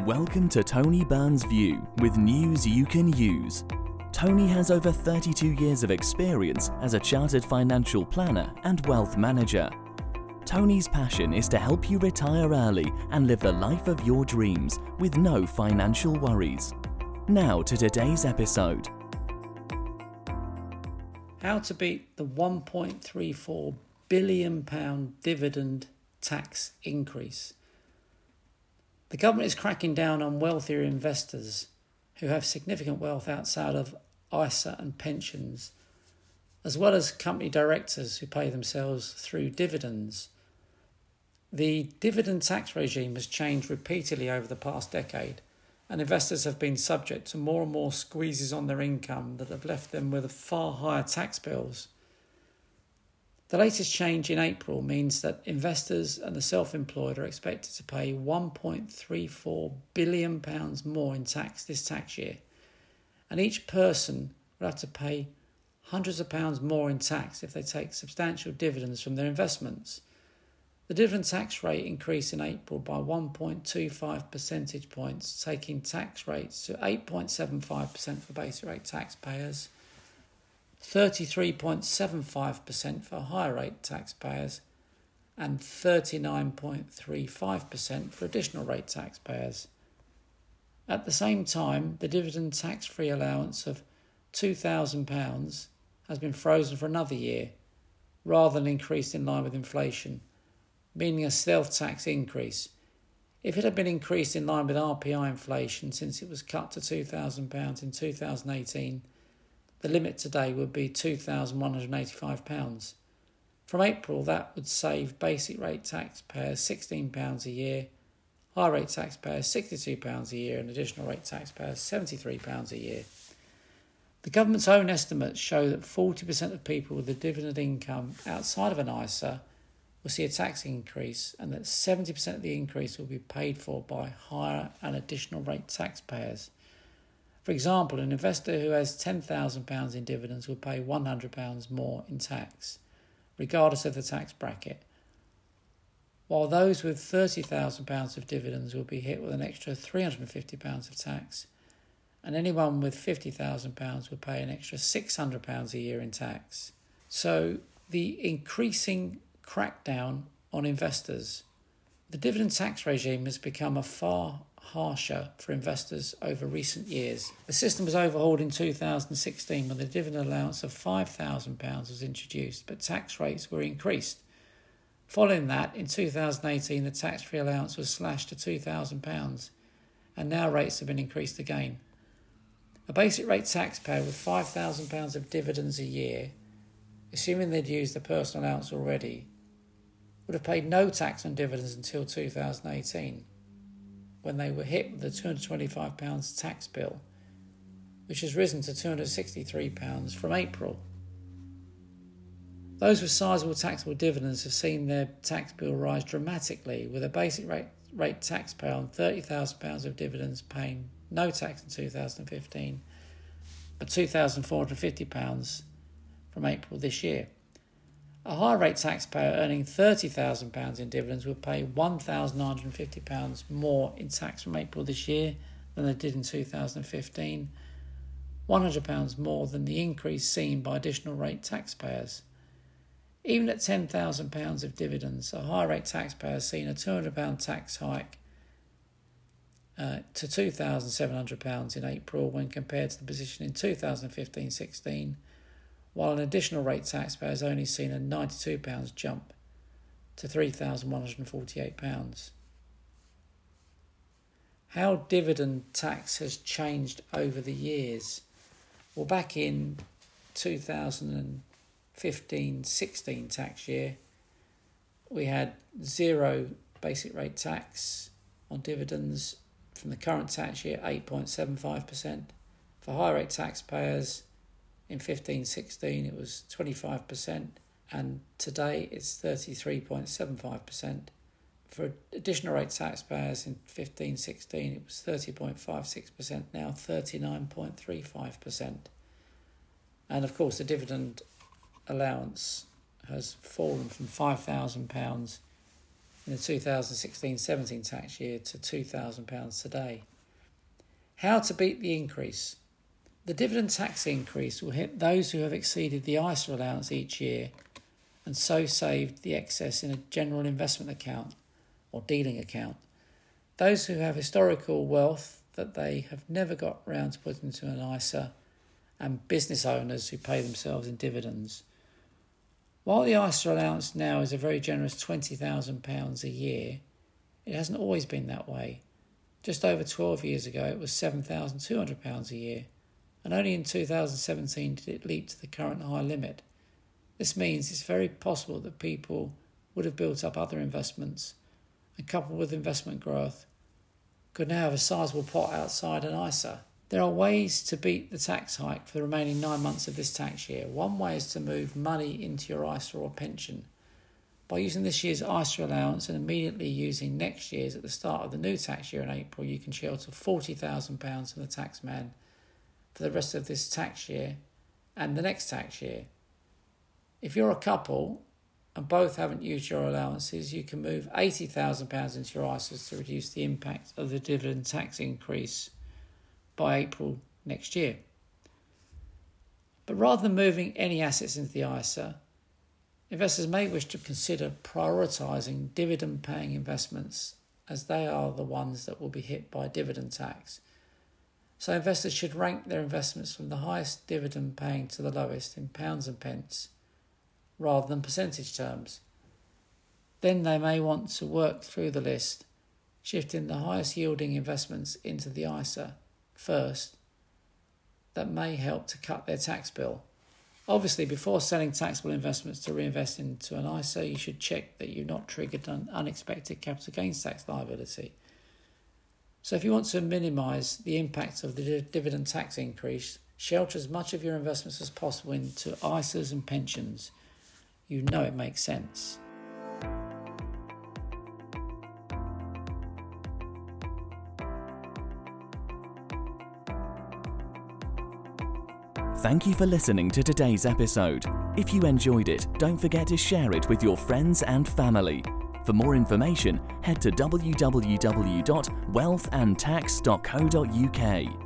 Welcome to Tony Byrne's View with news you can use. Tony has over 32 years of experience as a chartered financial planner and wealth manager. Tony's passion is to help you retire early and live the life of your dreams with no financial worries. Now to today's episode. How to beat the 1.34 billion pound dividend tax increase. The government is cracking down on wealthier investors who have significant wealth outside of ISA and pensions, as well as company directors who pay themselves through dividends. The dividend tax regime has changed repeatedly over the past decade, and investors have been subject to more and more squeezes on their income that have left them with far higher tax bills. The latest change in April means that investors and the self employed are expected to pay £1.34 billion more in tax this tax year, and each person will have to pay hundreds of pounds more in tax if they take substantial dividends from their investments. The dividend tax rate increased in April by 1.25 percentage points, taking tax rates to 8.75% for basic rate taxpayers 33.75% for higher rate taxpayers, and 39.35% for additional rate taxpayers. At the same time, the dividend tax free allowance of £2,000 has been frozen for another year rather than increased in line with inflation, meaning a self tax increase. If it had been increased in line with RPI inflation since it was cut to £2,000 in 2018, the limit today would be £2,185. From April, that would save basic rate taxpayers £16 a year, high rate taxpayers £62 a year, and additional rate taxpayers £73 a year. The government's own estimates show that 40% of people with a dividend income outside of an ISA will see a tax increase, and that 70% of the increase will be paid for by higher and additional rate taxpayers. For example, an investor who has £10,000 in dividends will pay £100 more in tax, regardless of the tax bracket, while those with £30,000 of dividends will be hit with an extra £350 of tax, and anyone with £50,000 will pay an extra £600 a year in tax. So, the increasing crackdown on investors. The dividend tax regime has become a far harsher for investors over recent years. The system was overhauled in 2016 when the dividend allowance of £5,000 was introduced, but tax rates were increased. Following that, in 2018, the tax free allowance was slashed to £2,000, and now rates have been increased again. A basic rate taxpayer with £5,000 of dividends a year, assuming they'd used the personal allowance already, would have paid no tax on dividends until 2018 when they were hit with the £225 tax bill, which has risen to £263 from April. Those with sizable taxable dividends have seen their tax bill rise dramatically, with a basic rate, rate taxpayer on £30,000 of dividends paying no tax in 2015, but £2,450 from April this year. A high rate taxpayer earning £30,000 in dividends will pay £1,950 more in tax from April this year than they did in 2015, £100 more than the increase seen by additional rate taxpayers. Even at £10,000 of dividends, a high rate taxpayer has seen a £200 tax hike uh, to £2,700 in April when compared to the position in 2015 16 while an additional rate taxpayer has only seen a £92 jump to £3,148. How dividend tax has changed over the years. Well, back in 2015 16 tax year, we had zero basic rate tax on dividends from the current tax year, 8.75%. For high rate taxpayers, in 15 16, it was 25%, and today it's 33.75%. For additional rate taxpayers in 15 16, it was 30.56%, now 39.35%. And of course, the dividend allowance has fallen from £5,000 in the 2016 17 tax year to £2,000 today. How to beat the increase? The dividend tax increase will hit those who have exceeded the ISA allowance each year and so saved the excess in a general investment account or dealing account. Those who have historical wealth that they have never got round to putting into an ISA, and business owners who pay themselves in dividends. While the ISA allowance now is a very generous £20,000 a year, it hasn't always been that way. Just over 12 years ago, it was £7,200 a year, and only in 2017 did it leap to the current high limit. This means it's very possible that people would have built up other investments and coupled with investment growth, could now have a sizable pot outside an ISA. There are ways to beat the tax hike for the remaining nine months of this tax year. One way is to move money into your ISA or pension. By using this year's ISA allowance and immediately using next year's at the start of the new tax year in April, you can shelter £40,000 from the tax man for the rest of this tax year and the next tax year. If you're a couple and both haven't used your allowances, you can move £80,000 into your ISAs to reduce the impact of the dividend tax increase by April next year. But rather than moving any assets into the ISA, investors may wish to consider prioritising dividend paying investments as they are the ones that will be hit by dividend tax. So investors should rank their investments from the highest dividend paying to the lowest in pounds and pence rather than percentage terms. Then they may want to work through the list, shifting the highest yielding investments into the ISA first. That may help to cut their tax bill. Obviously, before selling taxable investments to reinvest into an ISA, you should check that you've not triggered an unexpected capital gains tax liability. So, if you want to minimise the impact of the dividend tax increase, shelter as much of your investments as possible into ISAs and pensions you know it makes sense. Thank you for listening to today's episode. If you enjoyed it, don't forget to share it with your friends and family. For more information, head to www.wealthandtax.co.uk.